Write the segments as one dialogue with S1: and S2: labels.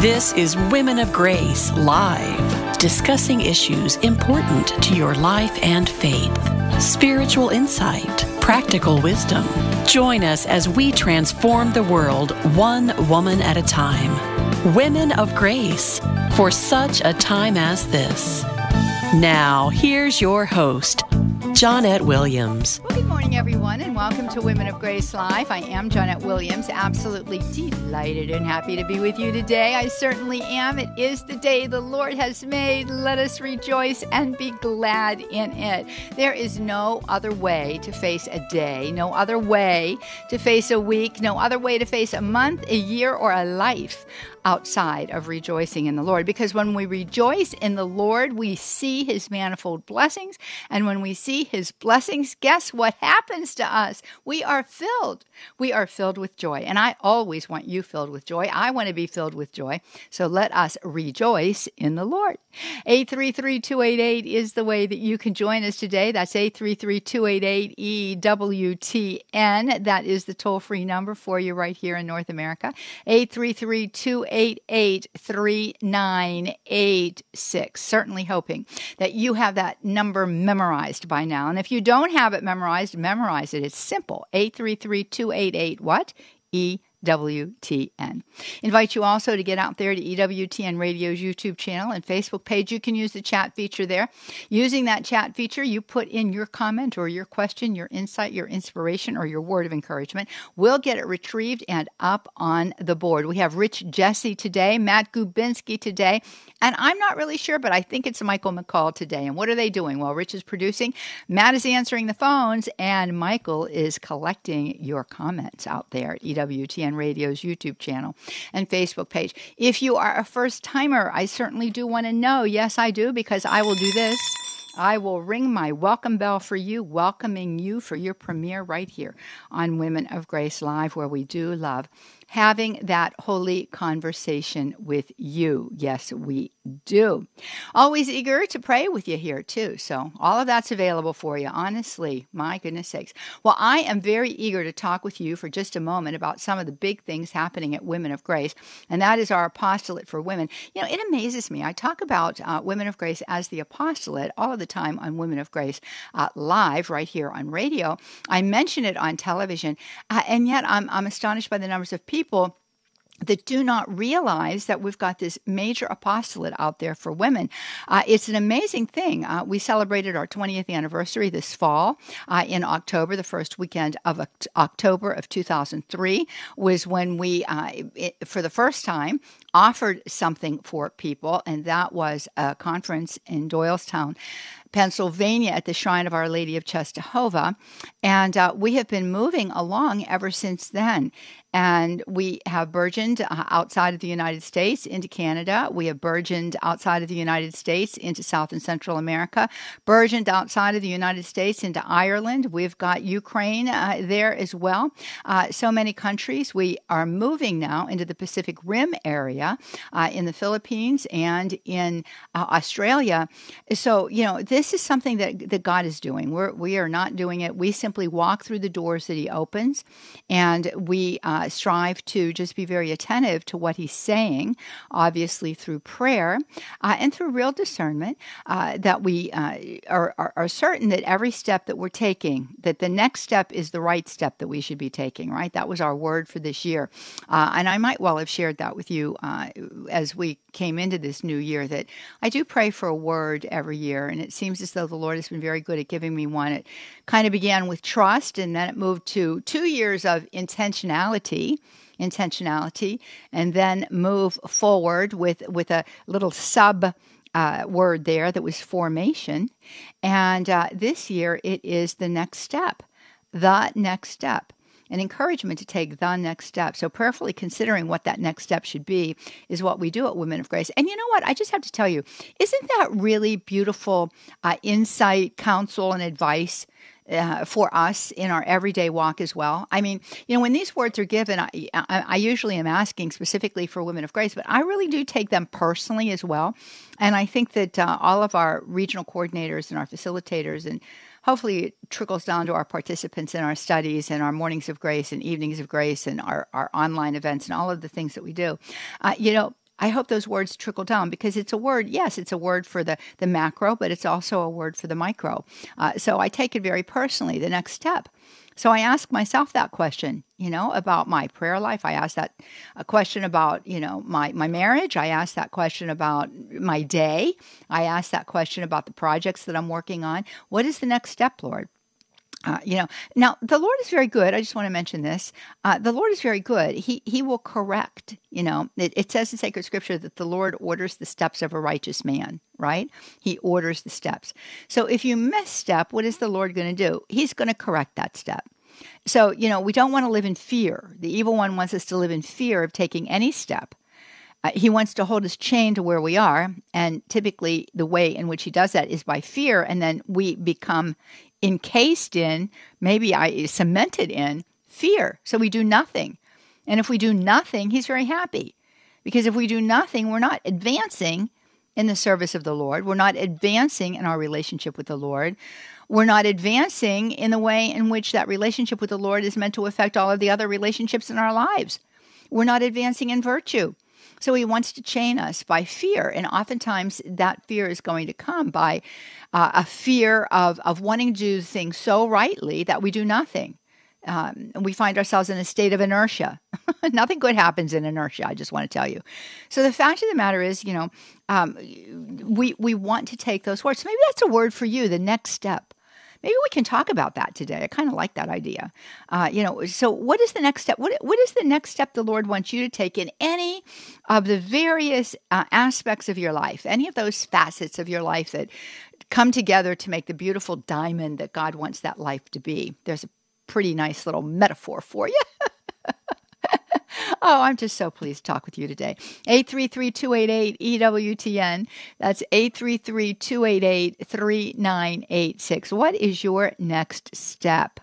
S1: This is Women of Grace Live, discussing issues important to your life and faith, spiritual insight, practical wisdom. Join us as we transform the world one woman at a time. Women of Grace, for such a time as this. Now, here's your host, Johnnette Williams.
S2: Well, good morning, everyone, and welcome to Women of Grace Live. I am Johnnette Williams, absolutely delighted and happy to be with you today. I certainly am. It is the day the Lord has made. Let us rejoice and be glad in it. There is no other way to face a day, no other way to face a week, no other way to face a month, a year, or a life outside of rejoicing in the Lord. Because when we rejoice in the Lord, we see his manifold blessings. And when we see his blessings, guess what happens to us? We are filled. We are filled with joy. And I always want you filled with joy. I want to be filled with joy. So let us rejoice in the Lord. 833 288 is the way that you can join us today. That's 833 288 EWTN. That is the toll free number for you right here in North America. 833 288 3986. Certainly hoping that you have that number memorized by now. And if you don't have it memorized, memorize it. It's simple 833 288 what? E EWTN. Invite you also to get out there to EWTN Radio's YouTube channel and Facebook page. You can use the chat feature there. Using that chat feature, you put in your comment or your question, your insight, your inspiration, or your word of encouragement. We'll get it retrieved and up on the board. We have Rich Jesse today, Matt Gubinski today, and I'm not really sure, but I think it's Michael McCall today. And what are they doing? Well, Rich is producing, Matt is answering the phones, and Michael is collecting your comments out there at EWTN Radio's YouTube channel and Facebook page. If you are a first timer, I certainly do want to know. Yes, I do, because I will do this. I will ring my welcome bell for you, welcoming you for your premiere right here on Women of Grace Live, where we do love having that holy conversation with you. Yes, we do. Always eager to pray with you here, too. So, all of that's available for you, honestly. My goodness sakes. Well, I am very eager to talk with you for just a moment about some of the big things happening at Women of Grace, and that is our apostolate for women. You know, it amazes me. I talk about uh, Women of Grace as the apostolate all of the time on Women of Grace uh, live right here on radio. I mention it on television, uh, and yet I'm, I'm astonished by the numbers of people people that do not realize that we've got this major apostolate out there for women. Uh, it's an amazing thing. Uh, we celebrated our 20th anniversary this fall uh, in October. The first weekend of October of 2003 was when we, uh, it, for the first time, offered something for people, and that was a conference in Doylestown. Pennsylvania at the Shrine of Our Lady of Czestochowa. And uh, we have been moving along ever since then. And we have burgeoned uh, outside of the United States into Canada. We have burgeoned outside of the United States into South and Central America, burgeoned outside of the United States into Ireland. We've got Ukraine uh, there as well. Uh, so many countries. We are moving now into the Pacific Rim area uh, in the Philippines and in uh, Australia. So, you know, this is something that, that God is doing. We're, we are not doing it. We simply walk through the doors that He opens and we uh, uh, strive to just be very attentive to what he's saying, obviously through prayer uh, and through real discernment, uh, that we uh, are, are, are, certain that every step that we're taking, that the next step is the right step that we should be taking, right? That was our word for this year. Uh, and I might well have shared that with you as we came into this new year that I do pray for a word every year. And it seems as though the Lord has been very good at giving me one. It kind of began with trust and then it moved to two years of intentionality intentionality, and then move forward with with a little sub. Uh, word there that was formation. And uh, this year it is the next step, the next step an encouragement to take the next step. So, prayerfully considering what that next step should be is what we do at Women of Grace. And you know what? I just have to tell you, isn't that really beautiful uh, insight, counsel, and advice uh, for us in our everyday walk as well. I mean, you know, when these words are given, I, I, I, usually am asking specifically for women of grace, but I really do take them personally as well. And I think that uh, all of our regional coordinators and our facilitators and hopefully it trickles down to our participants in our studies and our mornings of grace and evenings of grace and our, our online events and all of the things that we do. Uh, you know, I hope those words trickle down because it's a word, yes, it's a word for the, the macro, but it's also a word for the micro. Uh, so I take it very personally, the next step. So I ask myself that question, you know, about my prayer life. I ask that a question about, you know, my, my marriage. I ask that question about my day. I ask that question about the projects that I'm working on. What is the next step, Lord? Uh, you know, now the Lord is very good. I just want to mention this. Uh, the Lord is very good. He He will correct. You know, it, it says in sacred scripture that the Lord orders the steps of a righteous man. Right? He orders the steps. So if you misstep, what is the Lord going to do? He's going to correct that step. So you know, we don't want to live in fear. The evil one wants us to live in fear of taking any step. Uh, he wants to hold us chained to where we are. And typically, the way in which he does that is by fear. And then we become encased in, maybe I cemented in fear. So we do nothing. And if we do nothing, he's very happy. Because if we do nothing, we're not advancing in the service of the Lord. We're not advancing in our relationship with the Lord. We're not advancing in the way in which that relationship with the Lord is meant to affect all of the other relationships in our lives. We're not advancing in virtue. So he wants to chain us by fear. And oftentimes that fear is going to come by uh, a fear of, of wanting to do things so rightly that we do nothing. Um, we find ourselves in a state of inertia. Nothing good happens in inertia. I just want to tell you. So the fact of the matter is, you know, um, we we want to take those words. So maybe that's a word for you. The next step. Maybe we can talk about that today. I kind of like that idea. Uh, you know, so what is the next step? What, what is the next step the Lord wants you to take in any of the various uh, aspects of your life, any of those facets of your life that come together to make the beautiful diamond that God wants that life to be? There's a pretty nice little metaphor for you. oh, I'm just so pleased to talk with you today. 833-288-EWTN. That's 833-288-3986. What is your next step?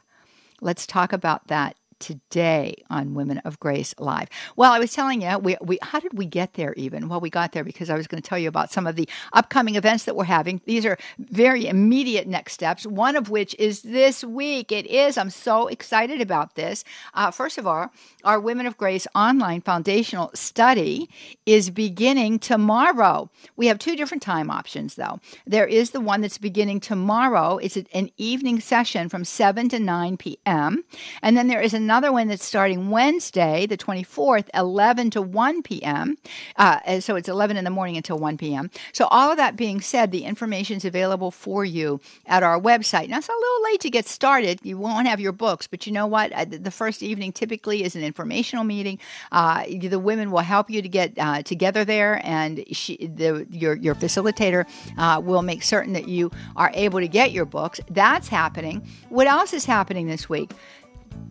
S2: Let's talk about that today on Women of Grace Live. Well, I was telling you, we, we how did we get there even? Well, we got there because I was going to tell you about some of the upcoming events that we're having. These are very immediate next steps, one of which is this week. It is. I'm so excited about this. Uh, first of all, our Women of Grace online foundational study is beginning tomorrow. We have two different time options, though. There is the one that's beginning tomorrow. It's an evening session from 7 to 9 p.m. And then there is another one that's starting Wednesday, the 24th, 11 to 1 p.m. Uh, so it's 11 in the morning until 1 p.m. So, all of that being said, the information is available for you at our website. Now, it's a little late to get started. You won't have your books, but you know what? Uh, the first evening typically is an informational meeting. Uh, the women will help you to get uh, together there, and she, the, your, your facilitator uh, will make certain that you are able to get your books. That's happening. What else is happening this week?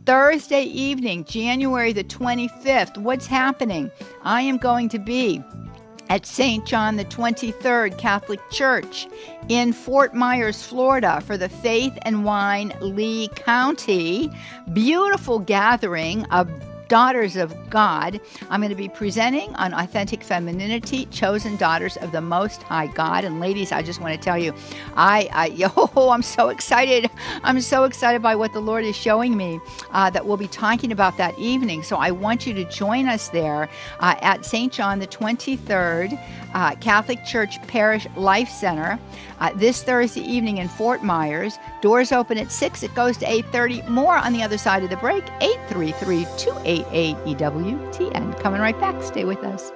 S2: Thursday evening, January the 25th. What's happening? I am going to be at St. John the 23rd Catholic Church in Fort Myers, Florida for the Faith and Wine Lee County. Beautiful gathering of Daughters of God. I'm going to be presenting on authentic femininity, chosen daughters of the Most High God. And ladies, I just want to tell you, I, I oh, I'm so excited. I'm so excited by what the Lord is showing me uh, that we'll be talking about that evening. So I want you to join us there uh, at St. John the 23rd uh, Catholic Church Parish Life Center uh, this Thursday evening in Fort Myers. Doors open at 6. It goes to 8.30. More on the other side of the break. 833-288-EWTN. Coming right back. Stay with us.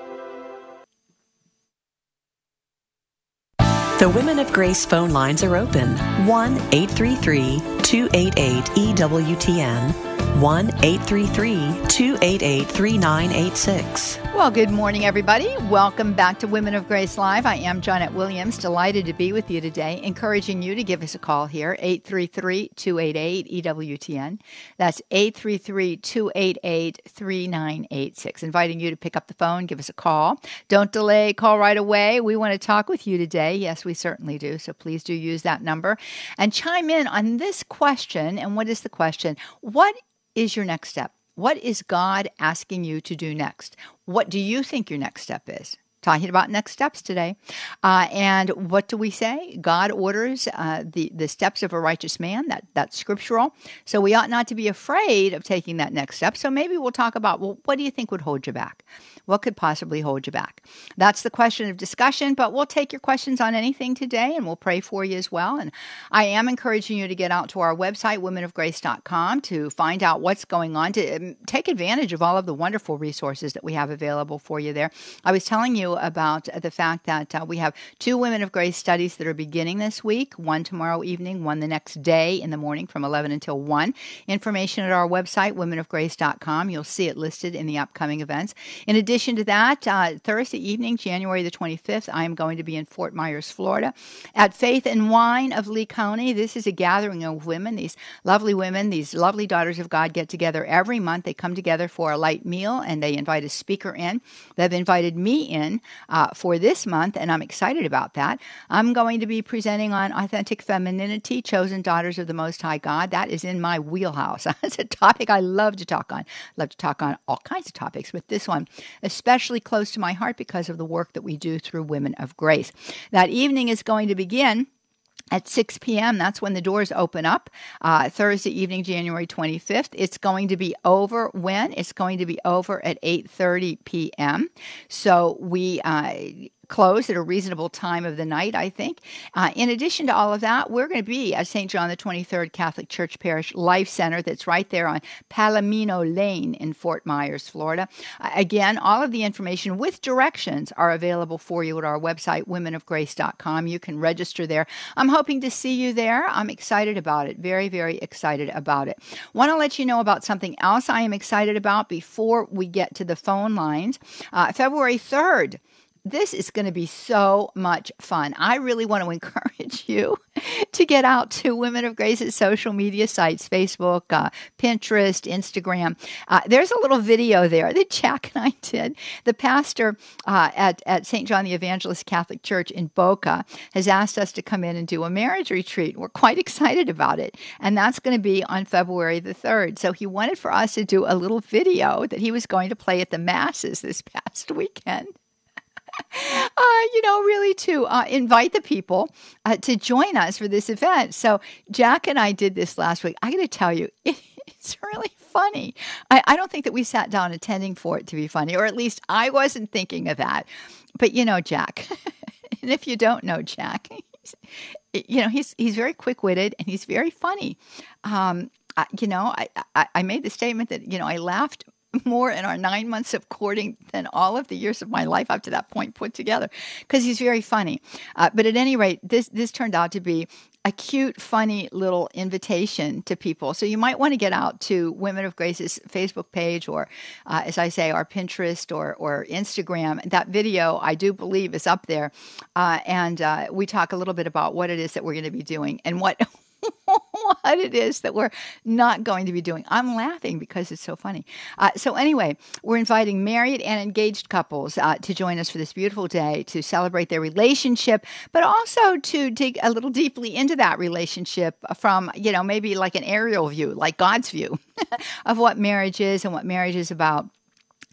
S1: The Women of Grace phone lines are open 1 833 288 EWTN 1 833 288 3986.
S2: Well, good morning, everybody. Welcome back to Women of Grace Live. I am Johnnette Williams, delighted to be with you today, encouraging you to give us a call here, 833 288 EWTN. That's 833 288 3986. Inviting you to pick up the phone, give us a call. Don't delay, call right away. We want to talk with you today. Yes, we certainly do. So please do use that number and chime in on this question. And what is the question? What is your next step? What is God asking you to do next? What do you think your next step is? talking about next steps today. Uh, and what do we say? God orders uh, the, the steps of a righteous man. That, that's scriptural. So we ought not to be afraid of taking that next step. So maybe we'll talk about, well, what do you think would hold you back? What could possibly hold you back? That's the question of discussion, but we'll take your questions on anything today and we'll pray for you as well. And I am encouraging you to get out to our website, womenofgrace.com, to find out what's going on, to um, take advantage of all of the wonderful resources that we have available for you there. I was telling you about the fact that uh, we have two Women of Grace studies that are beginning this week one tomorrow evening, one the next day in the morning from 11 until 1. Information at our website, womenofgrace.com. You'll see it listed in the upcoming events. In addition, addition to that, uh, Thursday evening, January the 25th, I am going to be in Fort Myers, Florida, at Faith and Wine of Lee County. This is a gathering of women. These lovely women, these lovely daughters of God, get together every month. They come together for a light meal and they invite a speaker in. They've invited me in uh, for this month, and I'm excited about that. I'm going to be presenting on authentic femininity, chosen daughters of the Most High God. That is in my wheelhouse. It's a topic I love to talk on. I love to talk on all kinds of topics, but this one especially close to my heart because of the work that we do through Women of Grace. That evening is going to begin at 6 p.m. That's when the doors open up. Uh, Thursday evening, January 25th. It's going to be over when? It's going to be over at 8:30 p.m. So we. Uh, closed at a reasonable time of the night, I think. Uh, in addition to all of that, we're going to be at St. John the 23rd Catholic Church Parish Life Center that's right there on Palomino Lane in Fort Myers, Florida. Uh, again, all of the information with directions are available for you at our website, womenofgrace.com. You can register there. I'm hoping to see you there. I'm excited about it. Very, very excited about it. Want to let you know about something else I am excited about before we get to the phone lines. Uh, February 3rd, this is going to be so much fun. I really want to encourage you to get out to Women of Grace's social media sites Facebook, uh, Pinterest, Instagram. Uh, there's a little video there that Jack and I did. The pastor uh, at, at St. John the Evangelist Catholic Church in Boca has asked us to come in and do a marriage retreat. We're quite excited about it. And that's going to be on February the 3rd. So he wanted for us to do a little video that he was going to play at the masses this past weekend. Uh, you know, really to uh, invite the people uh, to join us for this event. So, Jack and I did this last week. I got to tell you, it, it's really funny. I, I don't think that we sat down attending for it to be funny, or at least I wasn't thinking of that. But you know, Jack, and if you don't know Jack, you know he's he's very quick witted and he's very funny. Um, I, you know, I, I I made the statement that you know I laughed more in our nine months of courting than all of the years of my life up to that point put together because he's very funny. Uh, but at any rate, this this turned out to be a cute, funny little invitation to people. So you might want to get out to Women of Grace's Facebook page, or uh, as I say, our Pinterest or or Instagram. That video, I do believe, is up there, uh, and uh, we talk a little bit about what it is that we're going to be doing and what what it is that we're not going to be doing. I'm laughing because it's so funny. Uh, so, anyway, we're inviting married and engaged couples uh, to join us for this beautiful day to celebrate their relationship, but also to dig a little deeply into that relationship from, you know, maybe like an aerial view, like God's view of what marriage is and what marriage is about.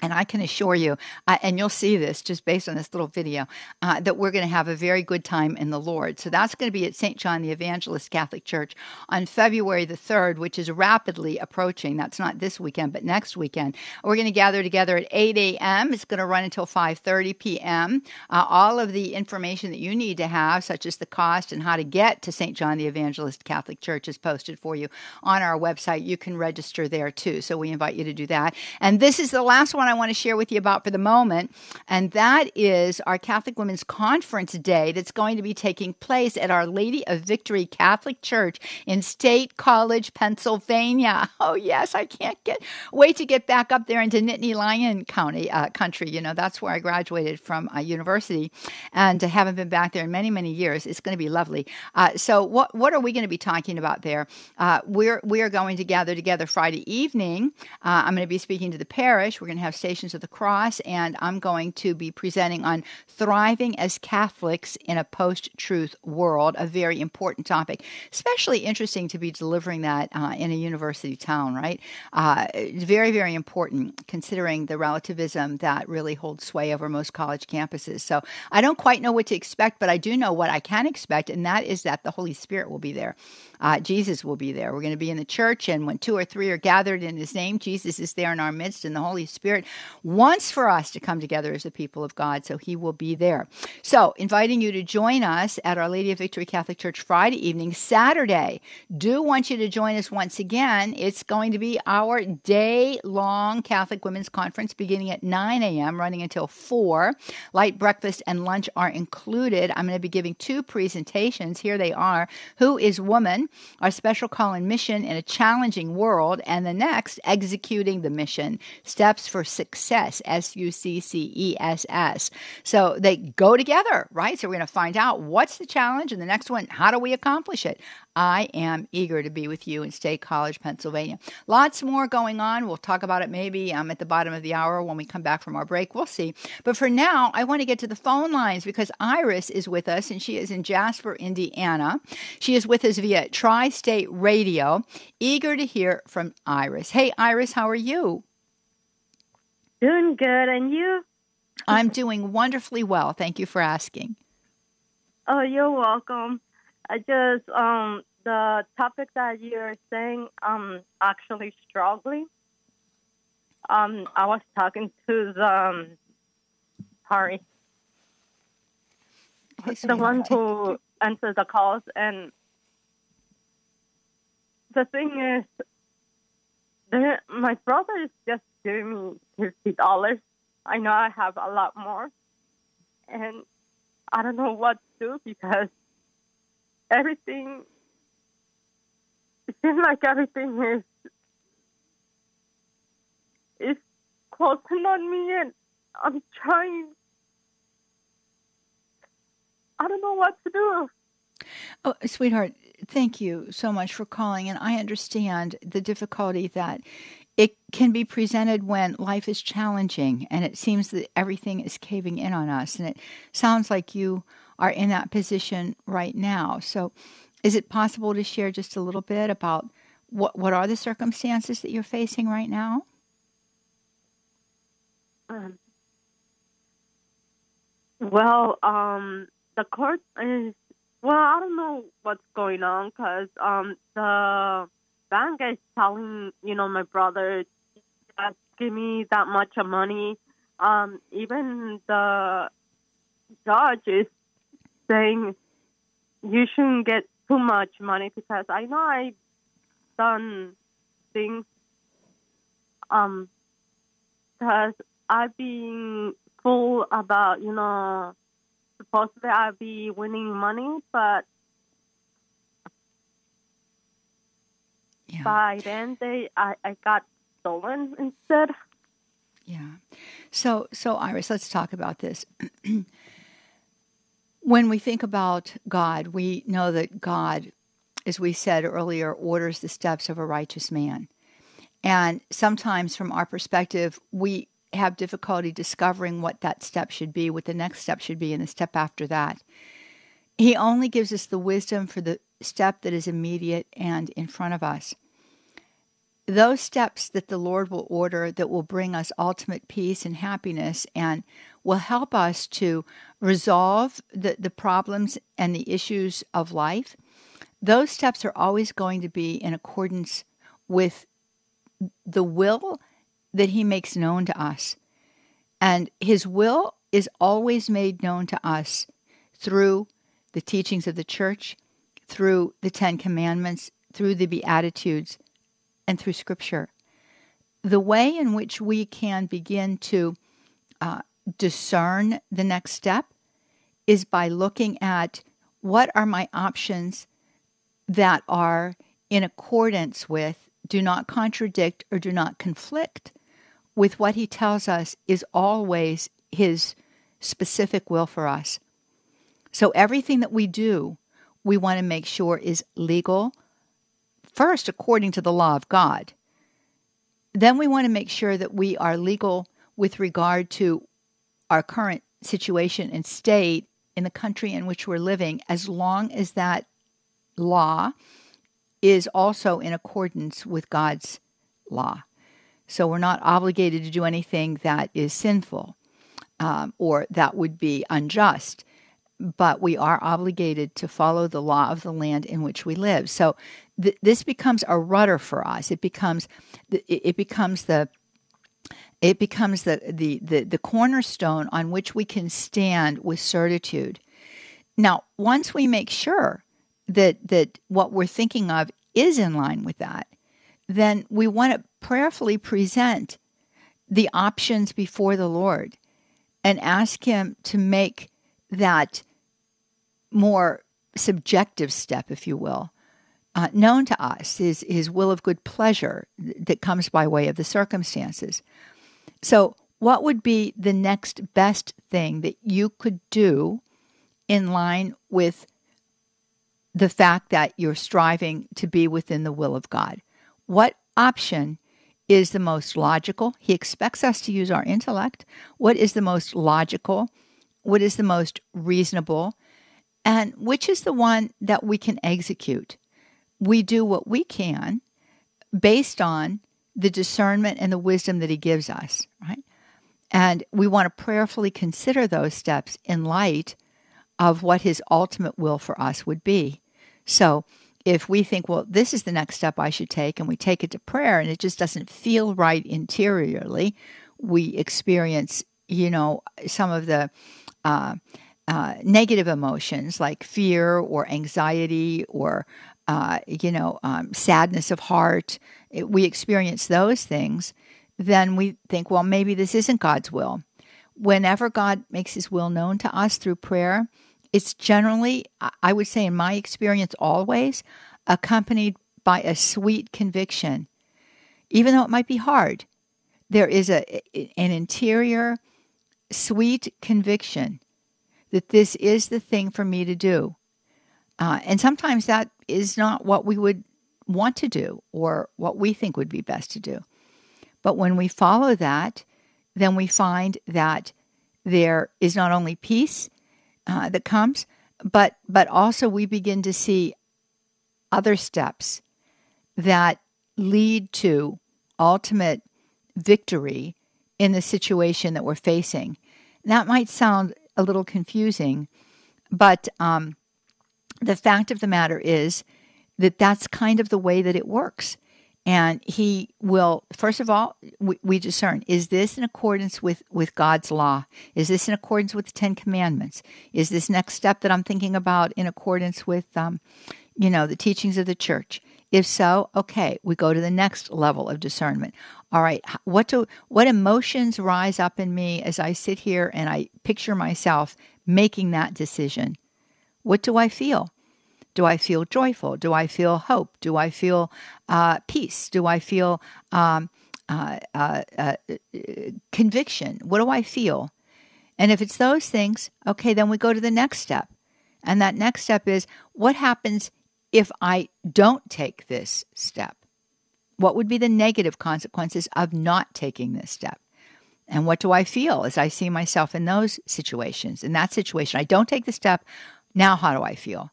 S2: And I can assure you, uh, and you'll see this just based on this little video, uh, that we're going to have a very good time in the Lord. So that's going to be at St. John the Evangelist Catholic Church on February the 3rd, which is rapidly approaching. That's not this weekend, but next weekend. We're going to gather together at 8 a.m. It's going to run until 5.30 p.m. Uh, all of the information that you need to have, such as the cost and how to get to St. John the Evangelist Catholic Church, is posted for you on our website. You can register there too. So we invite you to do that. And this is the last one I want to share with you about for the moment, and that is our Catholic Women's Conference Day that's going to be taking place at Our Lady of Victory Catholic Church in State College, Pennsylvania. Oh yes, I can't get wait to get back up there into Nittany Lion County uh, country. You know that's where I graduated from a university, and uh, haven't been back there in many many years. It's going to be lovely. Uh, so what what are we going to be talking about there? Uh, we're we are going to gather together Friday evening. Uh, I'm going to be speaking to the parish. We're going to have Stations of the Cross, and I'm going to be presenting on thriving as Catholics in a post truth world, a very important topic, especially interesting to be delivering that uh, in a university town, right? Uh, very, very important considering the relativism that really holds sway over most college campuses. So I don't quite know what to expect, but I do know what I can expect, and that is that the Holy Spirit will be there. Uh, Jesus will be there. We're going to be in the church, and when two or three are gathered in His name, Jesus is there in our midst, and the Holy Spirit wants for us to come together as the people of God, so He will be there. So, inviting you to join us at Our Lady of Victory Catholic Church Friday evening, Saturday. Do want you to join us once again. It's going to be our day long Catholic Women's Conference beginning at 9 a.m., running until 4. Light breakfast and lunch are included. I'm going to be giving two presentations. Here they are Who is Woman? Our special call and mission in a challenging world. And the next, Executing the Mission Steps for Success, S U C C E S S. So they go together, right? So we're going to find out what's the challenge, and the next one, how do we accomplish it? I am eager to be with you in State College, Pennsylvania. Lots more going on. We'll talk about it maybe um, at the bottom of the hour when we come back from our break. We'll see. But for now, I want to get to the phone lines because Iris is with us and she is in Jasper, Indiana. She is with us via Tri State Radio. Eager to hear from Iris. Hey, Iris, how are you?
S3: Doing good. And you?
S2: I'm doing wonderfully well. Thank you for asking.
S3: Oh, you're welcome. I just um the topic that you're saying um actually struggling. Um, I was talking to the um, sorry, the one who answers the calls, and the thing is, my brother is just giving me fifty dollars. I know I have a lot more, and I don't know what to do because everything it seems like everything is is closing on me and I'm trying I don't know what to do.
S2: Oh, sweetheart, thank you so much for calling and I understand the difficulty that it can be presented when life is challenging and it seems that everything is caving in on us and it sounds like you are in that position right now. So, is it possible to share just a little bit about what what are the circumstances that you're facing right now?
S3: Um, well, um, the court is well. I don't know what's going on because um, the bank is telling you know my brother just give me that much of money. Um, even the judge is saying you shouldn't get too much money because I know I've done things um because I've been full about you know supposedly I'd be winning money but
S2: Yeah.
S3: by then they I, I got stolen instead.
S2: Yeah. So so Iris, let's talk about this. when we think about God, we know that God, as we said earlier, orders the steps of a righteous man. And sometimes, from our perspective, we have difficulty discovering what that step should be, what the next step should be, and the step after that. He only gives us the wisdom for the step that is immediate and in front of us. Those steps that the Lord will order that will bring us ultimate peace and happiness and will help us to resolve the, the problems and the issues of life, those steps are always going to be in accordance with the will that He makes known to us. And His will is always made known to us through the teachings of the church, through the Ten Commandments, through the Beatitudes, and through Scripture. The way in which we can begin to uh, discern the next step is by looking at what are my options that are in accordance with, do not contradict, or do not conflict with what he tells us is always his specific will for us. So everything that we do, we want to make sure is legal, first according to the law of God. Then we want to make sure that we are legal with regard to our current situation and state in the country in which we're living, as long as that law is also in accordance with God's law. So we're not obligated to do anything that is sinful um, or that would be unjust, but we are obligated to follow the law of the land in which we live. So th- this becomes a rudder for us. It becomes it, it becomes the it becomes the, the, the, the cornerstone on which we can stand with certitude. Now, once we make sure that that what we're thinking of is in line with that, then we want to prayerfully present the options before the Lord and ask Him to make that more subjective step, if you will, uh, known to us, is his will of good pleasure that comes by way of the circumstances. So, what would be the next best thing that you could do in line with the fact that you're striving to be within the will of God? What option is the most logical? He expects us to use our intellect. What is the most logical? What is the most reasonable? And which is the one that we can execute? We do what we can based on the discernment and the wisdom that He gives us, right? And we want to prayerfully consider those steps in light of what His ultimate will for us would be. So, if we think, well, this is the next step I should take, and we take it to prayer and it just doesn't feel right interiorly, we experience, you know, some of the uh, uh, negative emotions like fear or anxiety or, uh, you know, um, sadness of heart. It, we experience those things, then we think, well, maybe this isn't God's will. Whenever God makes his will known to us through prayer, it's generally, I would say, in my experience, always accompanied by a sweet conviction. Even though it might be hard, there is a, an interior sweet conviction that this is the thing for me to do. Uh, and sometimes that is not what we would want to do or what we think would be best to do. But when we follow that, then we find that there is not only peace uh, that comes, but but also we begin to see other steps that lead to ultimate victory in the situation that we're facing. That might sound a little confusing, but um, the fact of the matter is that that's kind of the way that it works. And he will, first of all, we, we, discern is this in accordance with, with God's law? Is this in accordance with the Ten Commandments? Is this next step that I'm thinking about in accordance with, um, you know, the teachings of the church? If so, okay, we go to the next level of discernment. All right, what do what emotions rise up in me as I sit here and I picture myself making that decision? What do I feel? Do I feel joyful? Do I feel hope? Do I feel uh, peace? Do I feel um, uh, uh, uh, conviction? What do I feel? And if it's those things, okay, then we go to the next step. And that next step is what happens if I don't take this step? What would be the negative consequences of not taking this step? And what do I feel as I see myself in those situations? In that situation, I don't take the step. Now, how do I feel?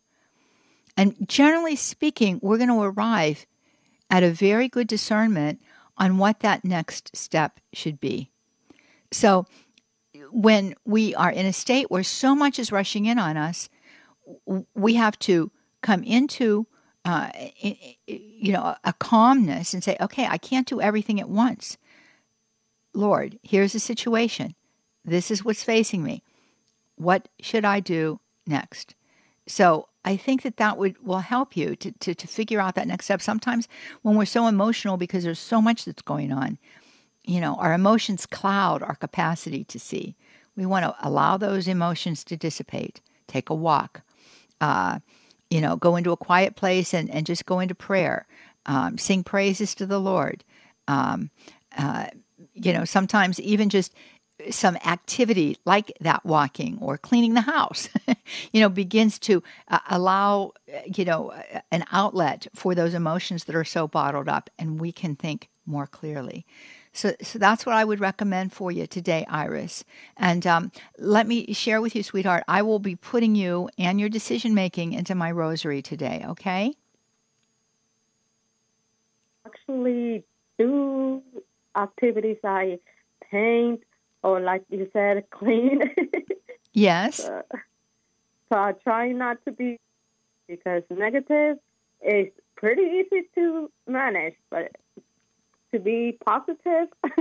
S2: And generally speaking, we're going to arrive at a very good discernment on what that next step should be. So, when we are in a state where so much is rushing in on us, we have to come into uh, you know a calmness and say, okay, I can't do everything at once. Lord, here's the situation. This is what's facing me. What should I do next? So I think that that would will help you to, to, to figure out that next step. Sometimes when we're so emotional because there's so much that's going on, you know, our emotions cloud our capacity to see. We want to allow those emotions to dissipate. Take a walk. Uh, you know, go into a quiet place and, and just go into prayer. Um, sing praises to the Lord. Um, uh, you know, sometimes even just some activity like that walking or cleaning the house you know begins to uh, allow you know an outlet for those emotions that are so bottled up and we can think more clearly So, so that's what I would recommend for you today, Iris. And um, let me share with you, sweetheart, I will be putting you and your decision making into my rosary today, okay?
S3: Actually, do activities I paint or, like you said, clean.
S2: Yes.
S3: Uh, so I try not to be because negative is pretty easy to manage, but to be positive,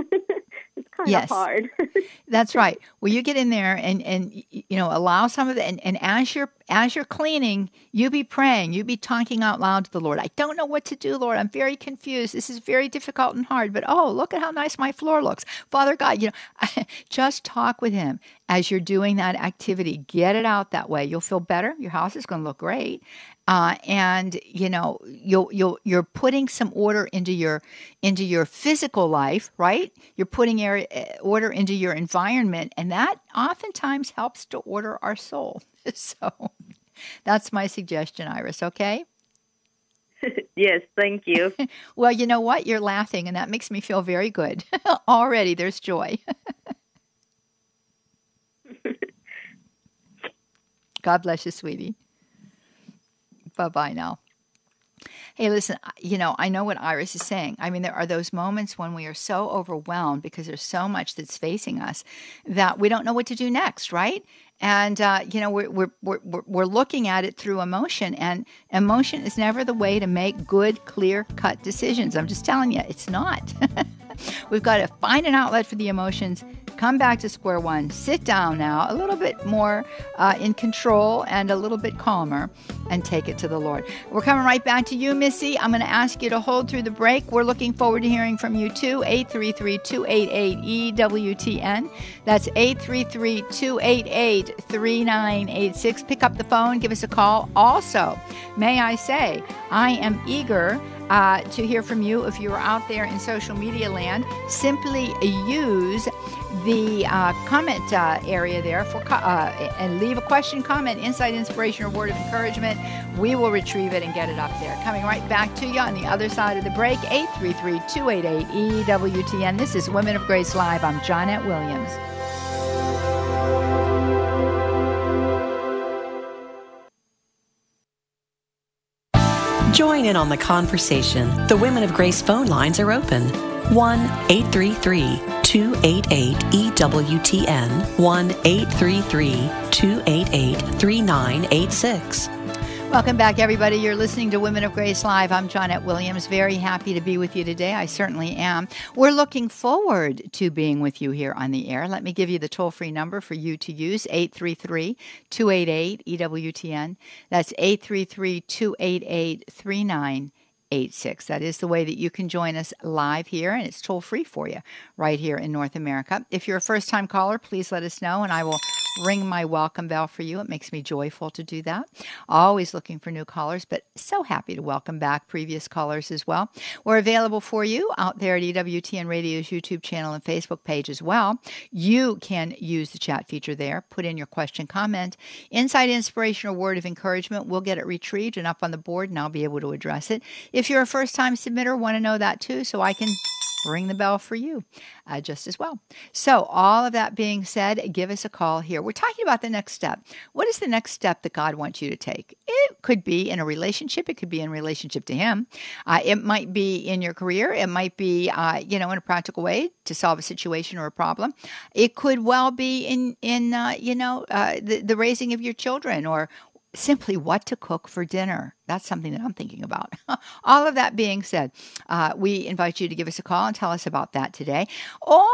S3: it's kind
S2: Yes.
S3: of hard.
S2: That's right. Well, you get in there and and you know allow some of the and, and as you're as you're cleaning, you be praying, you be talking out loud to the Lord. I don't know what to do, Lord. I'm very confused. This is very difficult and hard. But oh, look at how nice my floor looks, Father God. You know, just talk with Him as you're doing that activity. Get it out that way. You'll feel better. Your house is going to look great. Uh, and you know you'll you'll you're putting some order into your into your physical life, right? You're putting area, order into your environment, and that oftentimes helps to order our soul. So that's my suggestion, Iris. Okay.
S3: yes, thank you.
S2: Well, you know what? You're laughing, and that makes me feel very good. Already, there's joy. God bless you, sweetie. Bye bye now. Hey, listen, you know, I know what Iris is saying. I mean, there are those moments when we are so overwhelmed because there's so much that's facing us that we don't know what to do next, right? And, uh, you know, we're, we're, we're, we're- we're looking at it through emotion, and emotion is never the way to make good, clear cut decisions. I'm just telling you, it's not. We've got to find an outlet for the emotions, come back to square one, sit down now, a little bit more uh, in control and a little bit calmer, and take it to the Lord. We're coming right back to you, Missy. I'm going to ask you to hold through the break. We're looking forward to hearing from you too. 833 288 EWTN. That's 833 288 3986. Pick up the phone, give us a call. Also, may I say, I am eager uh, to hear from you if you're out there in social media land. Simply use the uh, comment uh, area there for co- uh, and leave a question, comment, insight, inspiration, or word of encouragement. We will retrieve it and get it up there. Coming right back to you on the other side of the break, 833-288-EWTN. This is Women of Grace Live. I'm Johnnette Williams.
S1: Join in on the conversation. The Women of Grace phone lines are open. 1 833 288 EWTN. 1 833 288 3986.
S2: Welcome back, everybody. You're listening to Women of Grace Live. I'm Johnnette Williams. Very happy to be with you today. I certainly am. We're looking forward to being with you here on the air. Let me give you the toll free number for you to use 833 288 EWTN. That's 833 288 3986. That is the way that you can join us live here, and it's toll free for you right here in North America. If you're a first time caller, please let us know, and I will ring my welcome bell for you. It makes me joyful to do that. Always looking for new callers, but so happy to welcome back previous callers as well. We're available for you out there at EWTN Radio's YouTube channel and Facebook page as well. You can use the chat feature there, put in your question, comment, insight, inspiration, or word of encouragement. We'll get it retrieved and up on the board, and I'll be able to address it. If you're a first time submitter, want to know that too, so I can ring the bell for you uh, just as well. So, all of that being said, give us a call here. We're talking about the next step. What is the next step that God wants you to take? It could be in a relationship, it could be in relationship to Him, uh, it might be in your career, it might be, uh, you know, in a practical way to solve a situation or a problem. It could well be in, in uh, you know, uh, the, the raising of your children or simply what to cook for dinner. That's something that I'm thinking about. All of that being said, uh, we invite you to give us a call and tell us about that today. Or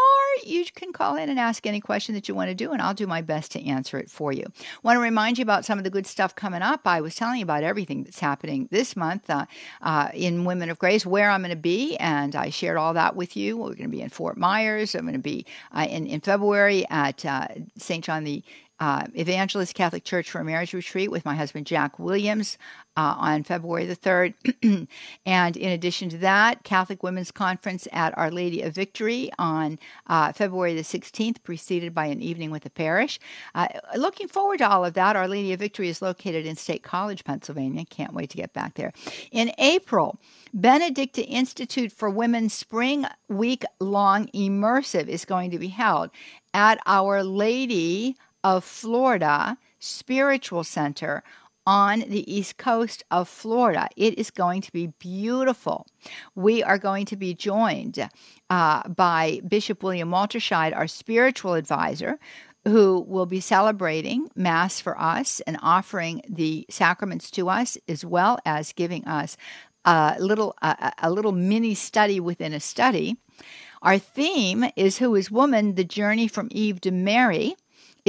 S2: you can call in and ask any question that you want to do, and I'll do my best to answer it for you. want to remind you about some of the good stuff coming up. I was telling you about everything that's happening this month uh, uh, in Women of Grace, where I'm going to be, and I shared all that with you. We're going to be in Fort Myers. I'm going to be uh, in, in February at uh, St. John the uh, Evangelist Catholic Church for a Marriage Retreat with my husband Jack Williams uh, on February the 3rd. and in addition to that, Catholic Women's Conference at Our Lady of Victory on uh, February the 16th, preceded by an evening with the parish. Uh, looking forward to all of that. Our Lady of Victory is located in State College, Pennsylvania. Can't wait to get back there. In April, Benedicta Institute for Women's Spring Week Long Immersive is going to be held at Our Lady of Florida Spiritual Center on the east coast of Florida. It is going to be beautiful. We are going to be joined uh, by Bishop William Waltersheid, our spiritual advisor, who will be celebrating Mass for us and offering the sacraments to us, as well as giving us a little a, a little mini study within a study. Our theme is Who is Woman? The Journey from Eve to Mary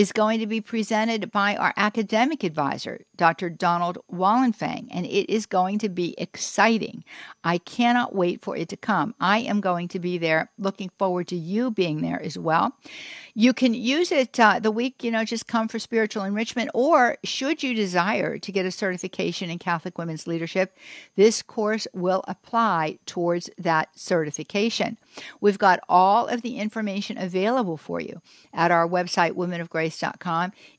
S2: is going to be presented by our academic advisor, Dr. Donald Wallenfang, and it is going to be exciting. I cannot wait for it to come. I am going to be there, looking forward to you being there as well. You can use it uh, the week, you know, just come for spiritual enrichment, or should you desire to get a certification in Catholic women's leadership, this course will apply towards that certification. We've got all of the information available for you at our website,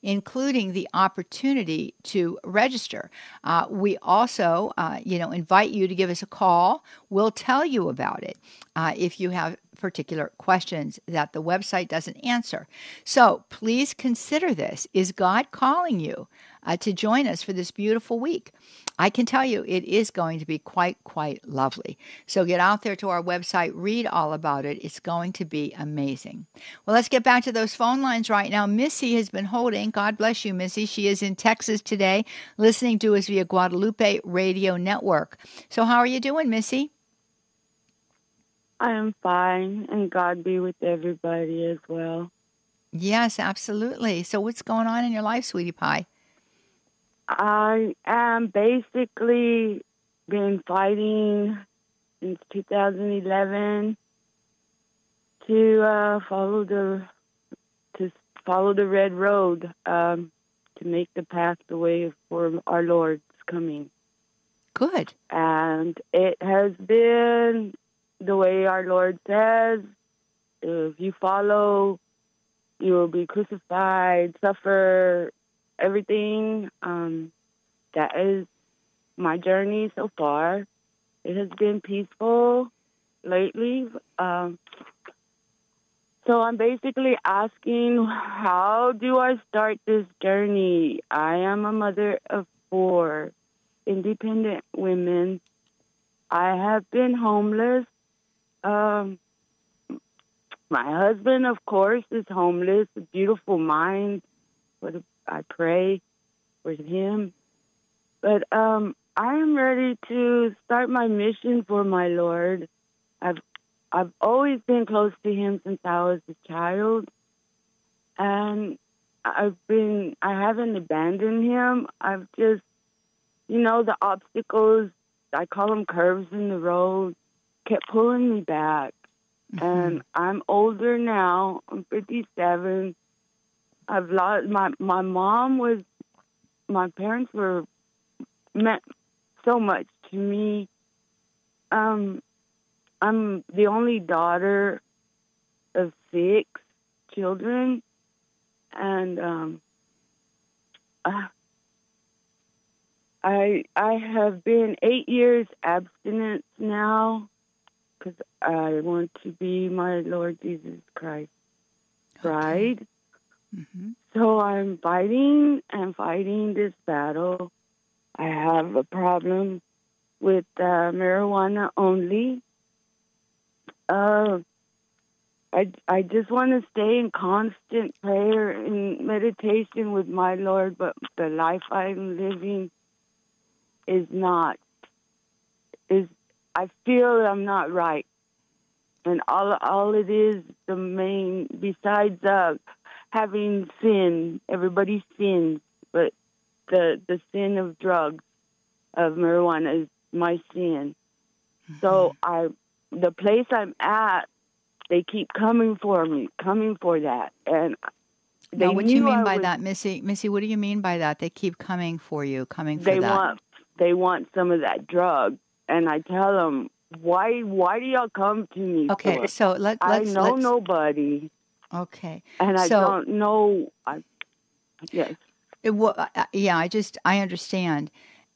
S2: including the opportunity to register. Uh, we also, uh, you know, invite you to give us a call. We'll tell you about it uh, if you have particular questions that the website doesn't answer. So please consider this. Is God calling you uh, to join us for this beautiful week? I can tell you it is going to be quite, quite lovely. So get out there to our website, read all about it. It's going to be amazing. Well, let's get back to those phone lines right now. Missy has been holding. God bless you, Missy. She is in Texas today, listening to us via Guadalupe Radio Network. So, how are you doing, Missy?
S4: I am fine, and God be with everybody as well.
S2: Yes, absolutely. So, what's going on in your life, sweetie pie?
S4: I am basically been fighting since 2011 to uh, follow the to follow the red road um, to make the path the way for our Lord's coming.
S2: Good.
S4: And it has been the way our Lord says, if you follow, you will be crucified, suffer everything. Um, that is my journey so far. It has been peaceful lately. Um, so I'm basically asking, how do I start this journey? I am a mother of four independent women. I have been homeless um, my husband, of course, is homeless. A beautiful mind. What I pray for him. But um, I am ready to start my mission for my Lord. I've I've always been close to Him since I was a child, and I've been I haven't abandoned Him. I've just, you know, the obstacles I call them curves in the road kept pulling me back. Mm-hmm. And I'm older now. I'm 57. I've lost my my mom was my parents were meant so much to me. Um, I'm the only daughter of six children, and um, uh, I I have been eight years abstinent now because I want to be my Lord Jesus Christ bride. Okay. Mm-hmm. So I'm fighting and fighting this battle. I have a problem with uh, marijuana only. Uh, I, I just want to stay in constant prayer and meditation with my Lord, but the life I'm living is not is I feel I'm not right, and all all it is the main besides uh, having sin. Everybody sins, but the the sin of drugs, of marijuana is my sin. Mm-hmm. So I, the place I'm at, they keep coming for me, coming for that, and they
S2: now, what do you mean
S4: I
S2: by
S4: was-
S2: that, Missy? Missy, what do you mean by that? They keep coming for you, coming for
S4: they
S2: that.
S4: want they want some of that drug, and I tell them why why do y'all come to me?
S2: okay,
S4: for?
S2: so let, let's.
S4: I know
S2: let's
S4: nobody,
S2: okay.
S4: and I
S2: So-
S4: don't know. I, yes,
S2: It, uh, yeah, I just I understand,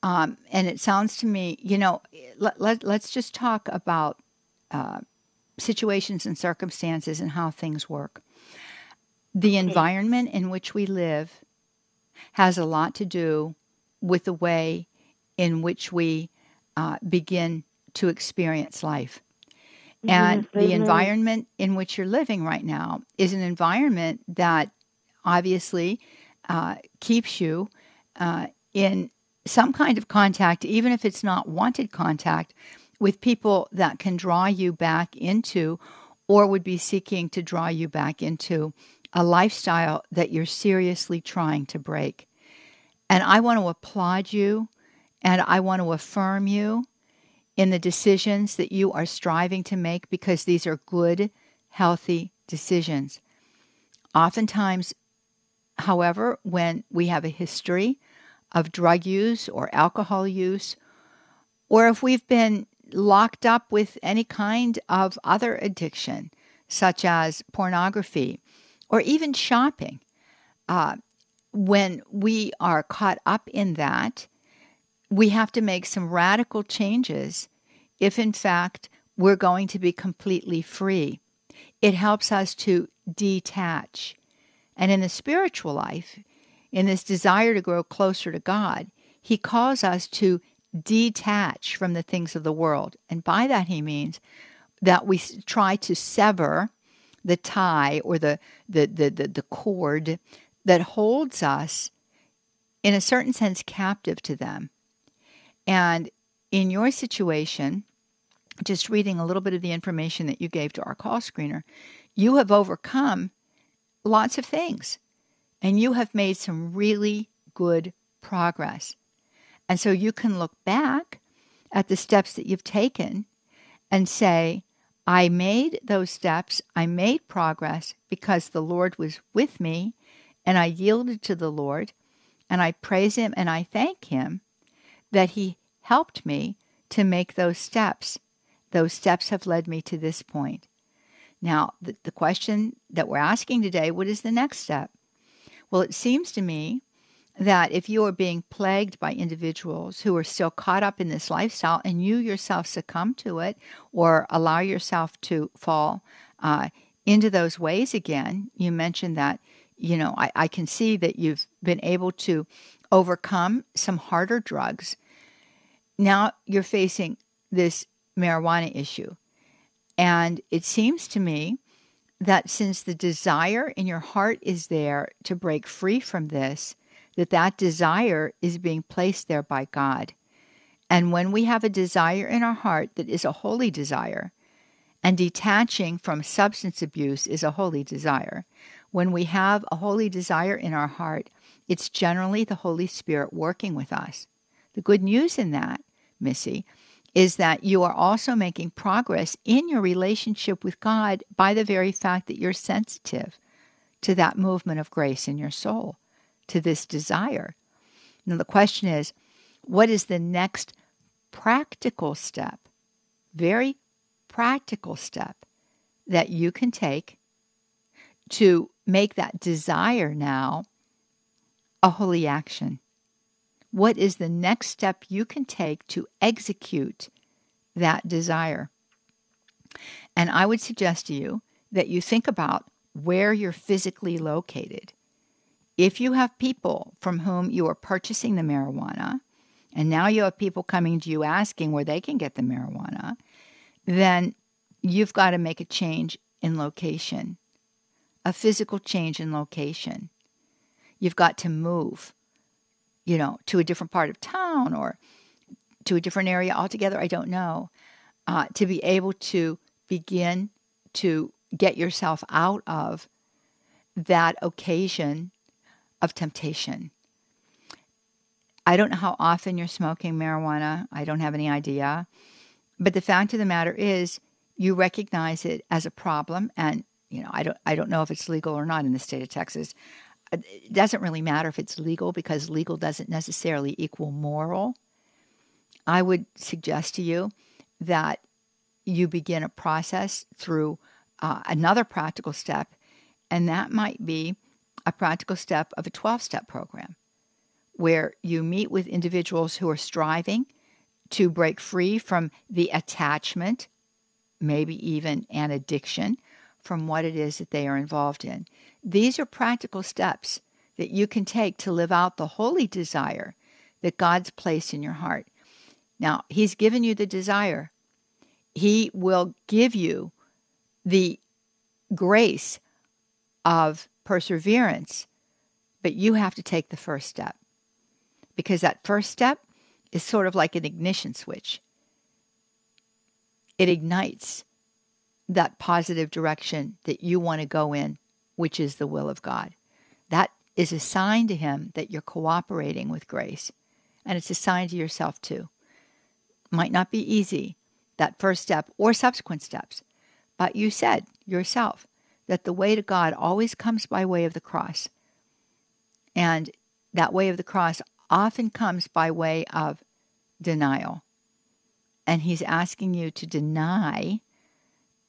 S2: um, and it sounds to me, you know, let, let let's just talk about uh, situations and circumstances and how things work. The environment in which we live has a lot to do with the way in which we uh, begin to experience life. And
S4: Yes,
S2: the environment in which you're living right now is an environment that obviously uh, keeps you uh, in some kind of contact, even if it's not wanted contact, with people that can draw you back into or would be seeking to draw you back into a lifestyle that you're seriously trying to break. And I want to applaud you and I want to affirm you in the decisions that you are striving to make because these are good, healthy decisions. Oftentimes, however, when we have a history of drug use or alcohol use, or if we've been locked up with any kind of other addiction, such as pornography or even shopping, uh, when we are caught up in that, we have to make some radical changes if, in fact, we're going to be completely free. It helps us to detach. And in the spiritual life, in this desire to grow closer to God, He calls us to detach from the things of the world. And by that, He means that we try to sever the tie or the, the, the, the, the cord that holds us, in a certain sense, captive to them. And in your situation, just reading a little bit of the information that you gave to our call screener, you have overcome lots of things and you have made some really good progress. And so you can look back at the steps that you've taken and say, I made those steps, I made progress because the Lord was with me and I yielded to the Lord and I praise Him and I thank Him that He helped me to make those steps. Those steps have led me to this point. Now, the, the question that we're asking today what is the next step? Well, it seems to me that if you are being plagued by individuals who are still caught up in this lifestyle and you yourself succumb to it or allow yourself to fall uh, into those ways again, you mentioned that, you know, I, I can see that you've been able to overcome some harder drugs. Now you're facing this marijuana issue. And it seems to me that since the desire in your heart is there to break free from this, that that desire is being placed there by God. And when we have a desire in our heart that is a holy desire, and detaching from substance abuse is a holy desire, when we have a holy desire in our heart, it's generally the Holy Spirit working with us. The good news in that, Missy, is that you are also making progress in your relationship with God by the very fact that you're sensitive to that movement of grace in your soul, to this desire. Now, the question is what is the next practical step, very practical step that you can take to make that desire now a holy action? What is the next step you can take to execute that desire? And I would suggest to you that you think about where you're physically located. If you have people from whom you are purchasing the marijuana, and now you have people coming to you asking where they can get the marijuana, then you've got to make a change in location, a physical change in location. You've got to move, you know, to a different part of town or to a different area altogether. I don't know. Uh, to be able to begin to get yourself out of that occasion of temptation. I don't know how often you're smoking marijuana. I don't have any idea. But the fact of the matter is you recognize it as a problem and you know, I don't I don't know if it's legal or not in the state of Texas. It doesn't really matter if it's legal because legal doesn't necessarily equal moral. I would suggest to you that you begin a process through uh, another practical step, and that might be a practical step of a 12 step program where you meet with individuals who are striving to break free from the attachment, maybe even an addiction, from what it is that they are involved in. These are practical steps that you can take to live out the holy desire that God's placed in your heart. Now, He's given you the desire, He will give you the grace of perseverance, but you have to take the first step. Because that first step is sort of like an ignition switch. It ignites that positive direction that you want to go in, which is the will of God. That is a sign to Him that you're cooperating with grace. And it's a sign to yourself too. Might not be easy, that first step or subsequent steps, but you said yourself that the way to God always comes by way of the cross. And that way of the cross often comes by way of denial. And he's asking you to deny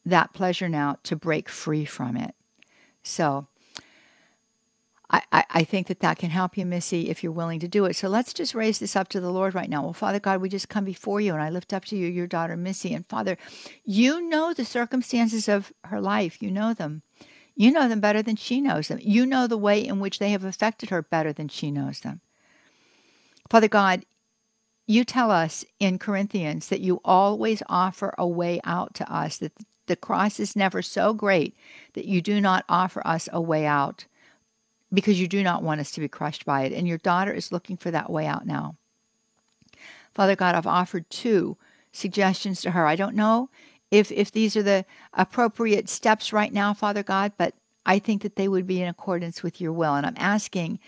S2: that pleasure now to break free from it. So I, I, think that that can help you, Missy, if you're willing to do it. So let's just raise this up to the Lord right now. Well, Father God, we just come before you and I lift up to you your daughter, Missy. And Father, you know the circumstances of her life, you know them. You know them better than she knows them. You know the way in which they have affected her better than she knows them. Father God, you tell us in Corinthians that you always offer a way out to us, that the cross is never so great that you do not offer us a way out because you do not want us to be crushed by it. And your daughter is looking for that way out now. Father God, I've offered two suggestions to her. I don't know if if these are the appropriate steps right now, Father God, but I think that they would be in accordance with your will. And I'm asking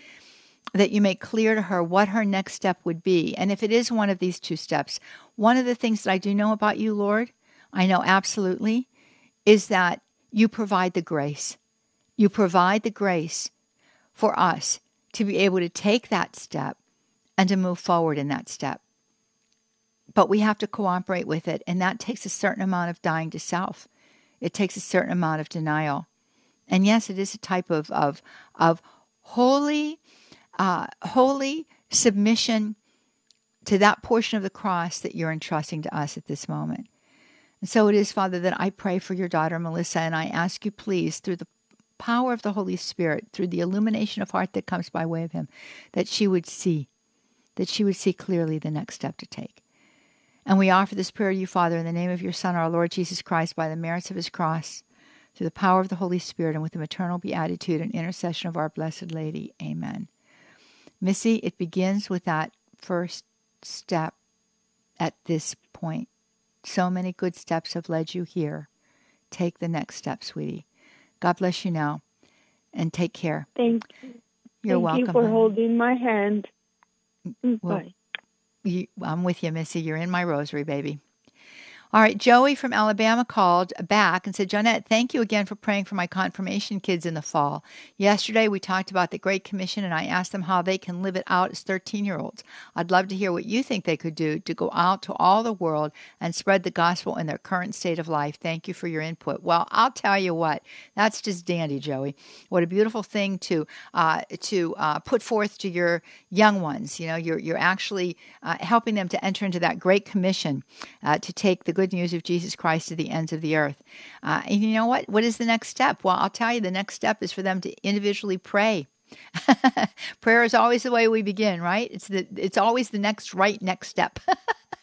S2: that you make clear to her what her next step would be. And if it is one of these two steps, one of the things that I do know about you, Lord, I know absolutely, is that you provide the grace. You provide the grace for us to be able to take that step and to move forward in that step but we have to cooperate with it. And that takes a certain amount of dying to self. It takes a certain amount of denial. And yes, it is a type of, of, of holy, uh, holy submission to that portion of the cross that you're entrusting to us at this moment. And so it is, Father, that I pray for your daughter, Melissa, and I ask you, please, through the power of the Holy Spirit, through the illumination of heart that comes by way of Him, that she would see, that she would see clearly the next step to take. And we offer this prayer to you, Father, in the name of your Son, our Lord Jesus Christ, by the merits of his cross, through the power of the Holy Spirit, and with the maternal beatitude and intercession of our Blessed Lady. Amen. Missy, it begins with that first step at this point. So many good steps have led you here. Take the next step, sweetie. God bless you now, and take care.
S4: Thank
S2: you. You're
S4: Thank
S2: welcome.
S4: you for
S2: honey.
S4: holding my hand.
S2: Well,
S4: Bye.
S2: You, I'm with you, Missy. You're in my rosary, baby. All right, Joey from Alabama called back and said, Johnnette, thank you again for praying for my confirmation kids in the fall. Yesterday we talked about the Great Commission and I asked them how they can live it out as 13 year olds. I'd love to hear what you think they could do to go out to all the world and spread the gospel in their current state of life. Thank you for your input. Well, I'll tell you what, that's just dandy, Joey. What a beautiful thing to uh, to uh, put forth to your young ones. You know, you're, you're actually uh, helping them to enter into that Great Commission uh, to take the good news of Jesus Christ to the ends of the earth. Uh, and you know what? What is the next step? Well, I'll tell you the next step is for them to individually pray. Prayer is always the way we begin, right? It's the it's always the next right next step.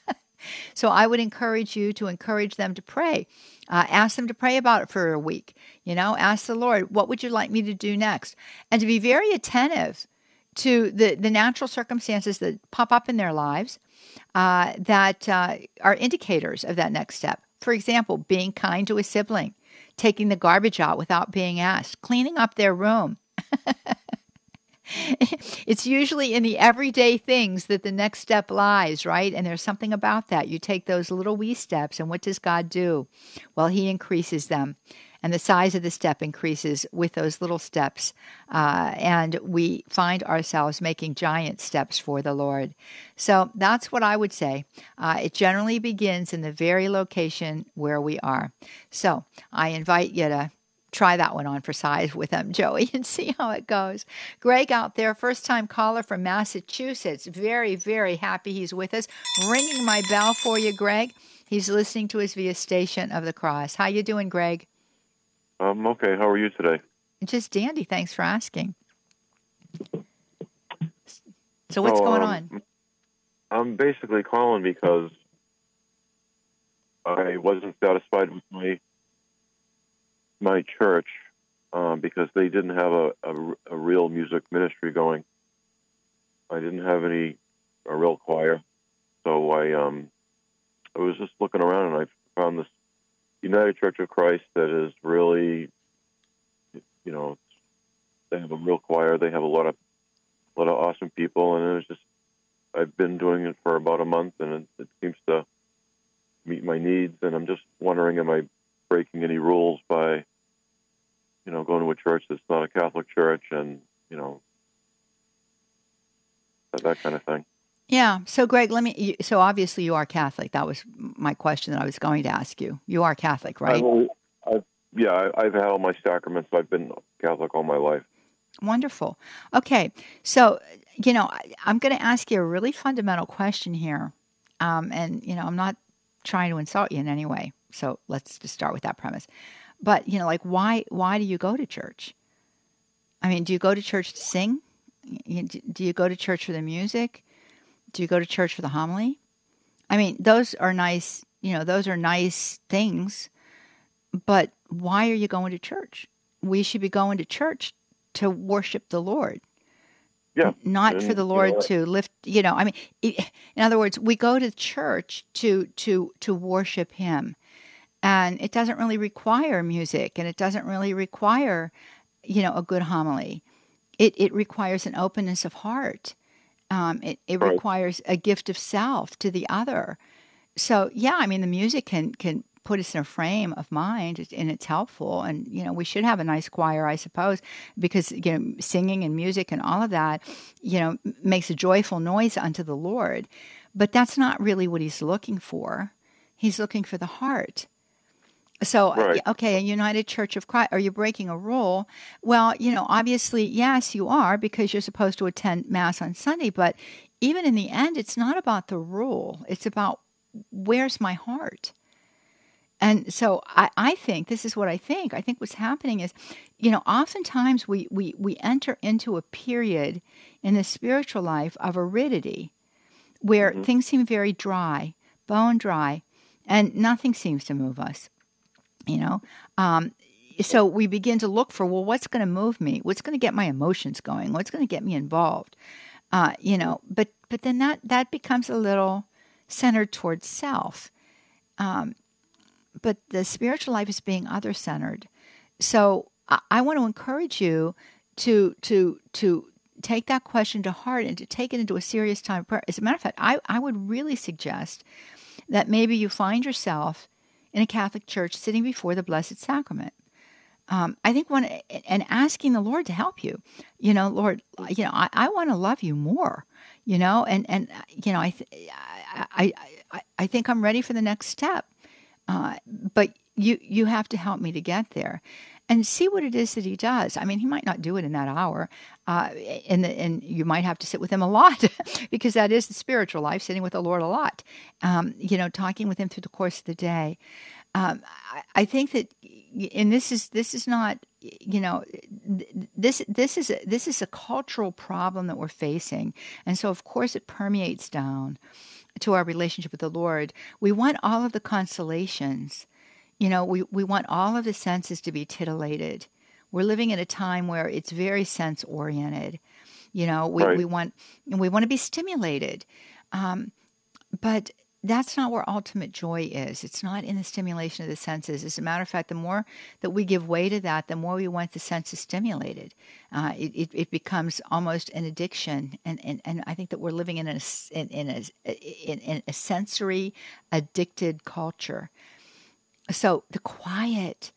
S2: so I would encourage you to encourage them to pray. Uh, ask them to pray about it for a week. You know, ask the Lord, what would you like me to do next? And to be very attentive to the, the natural circumstances that pop up in their lives uh, that uh, are indicators of that next step. For example, being kind to a sibling, taking the garbage out without being asked, cleaning up their room. it's usually in the everyday things that the next step lies, right? And there's something about that. You take those little wee steps, and what does God do? Well, He increases them. And the size of the step increases with those little steps. Uh, and we find ourselves making giant steps for the Lord. So that's what I would say. Uh, it generally begins in the very location where we are. So I invite you to try that one on for size with them, Joey, and see how it goes. Greg out there, first time caller from Massachusetts. Very, very happy he's with us. Ringing my bell for you, Greg. He's listening to us via Station of the Cross. How you doing, Greg?
S5: I'm okay. How are you today?
S2: Just dandy. Thanks for asking. So what's going
S5: um,
S2: on?
S5: I'm basically calling because I wasn't satisfied with my my church um, because they didn't have a, a, a real music ministry going. I didn't have any a real choir, so I um I was just looking around and I found this United Church of Christ that is really, you know, they have a real choir. They have a lot of a lot of awesome people, and it was just I've been doing it for about a month, and it, it seems to meet my needs. And I'm just wondering, am I breaking any rules by, you know, going to a church that's not a Catholic church, and you know, that, that kind of thing.
S2: Yeah. So, Greg, let me. So, obviously, you are Catholic. That was my question that I was going to ask you. You are Catholic, right?
S5: I've, I've, yeah, I've had all my sacraments. I've been Catholic all my life.
S2: Wonderful. Okay. So, you know, I, am going to ask you a really fundamental question here. Um, and, you know, I'm not trying to insult you in any way. So, let's just start with that premise. But, you know, like, why, why do you go to church? I mean, do you go to church to sing? Do you go to church for the music? Do you go to church for the homily? I mean, those are nice, you know, those are nice things, but why are you going to church? We should be going to church to worship the Lord.
S5: Yeah.
S2: Not
S5: and,
S2: for the Lord
S5: you know,
S2: to lift, you know, I mean, in other words, we go to church to to to worship him. And it doesn't really require music and it doesn't really require, you know, a good homily. It it requires an openness of heart um, it, it
S5: Right.
S2: requires a gift of self to the other. So yeah, I mean the music can can put us in a frame of mind and it's helpful and you know we should have a nice choir i suppose because you know singing and music and all of that you know makes a joyful noise unto the lord but that's not really what he's looking for he's looking for the heart so, uh,
S5: Right.
S2: okay, a United Church of Christ, are you breaking a rule? Well, you know, obviously, yes, you are because you're supposed to attend Mass on Sunday. But even in the end, it's not about the rule, it's about where's my heart? And so I, I think this is what I think. I think what's happening is, you know, oftentimes we, we, we enter into a period in the spiritual life of aridity where
S5: Mhm.
S2: things seem very dry, bone dry, and nothing seems to move us you know? Um, so we begin to look for well what's going to move me? What's going to get my emotions going? What's going to get me involved? Uh, you know but but then that that becomes a little centered towards self. Um, but the spiritual life is being other centered so I, I want to encourage you to to to take that question to heart and to take it into a serious time. Of prayer as a matter of fact i, I would really suggest that maybe you find yourself in a Catholic church sitting before the Blessed Sacrament. Um, I think one and asking the Lord to help you. You know, Lord, you know, I, I want to love you more. You know, and and you know, I th- I, I I think I'm ready for the next step. Uh, but you you have to help me to get there, and see what it is that He does. I mean, He might not do it in that hour, uh, and the, and you might have to sit with Him a lot because that is the spiritual life, sitting with the Lord a lot. Um, you know, talking with Him through the course of the day um, I, I think that, and this is this is not, you know, this this is a, this is a cultural problem that we're facing, and so of course it permeates down to our relationship with the Lord. We want all of the consolations, you know, we we want all of the senses to be titillated. We're living in a time where it's very sense oriented. You know, we,
S5: Right.
S2: we want we want to be stimulated. Um, but that's not where ultimate joy is. It's not in the stimulation of the senses. As a matter of fact, the more that we give way to that, the more we want the senses stimulated. Uh, it, it, it becomes almost an addiction, and, and, and I think that we're living in a in, in a in, in a sensory addicted culture. So the quiet,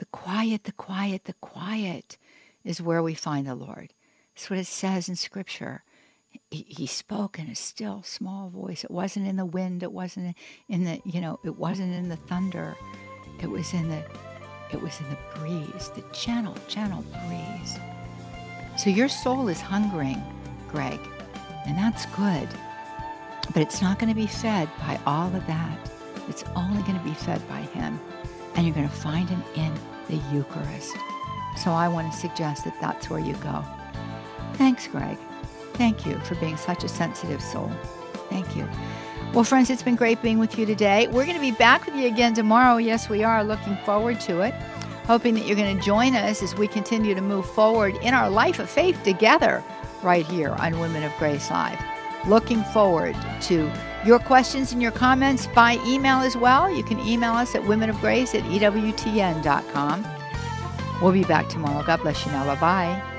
S2: The quiet, the quiet, the quiet is where we find the Lord. That's what it says in Scripture. He, spoke in a still, small voice. It wasn't in the wind. It wasn't in the, you know, it wasn't in the thunder. It was in the, it was in the breeze, the gentle, gentle breeze. So your soul is hungering, Greg, and that's good. But it's not going to be fed by all of that. It's only going to be fed by Him. And you're going to find Him in the Eucharist. So I want to suggest that that's where you go. Thanks, Greg. Thank you for being such a sensitive soul. Thank you. Well, friends, it's been great being with you today. We're going to be back with you again tomorrow. Yes, we are. Looking forward to it hoping that you're going to join us as we continue to move forward in our life of faith together right here on Women of Grace Live. Looking forward to your questions and your comments by email as well. You can email us at womenofgrace at ewtn.com. We'll be back tomorrow. God bless you now. Bye bye.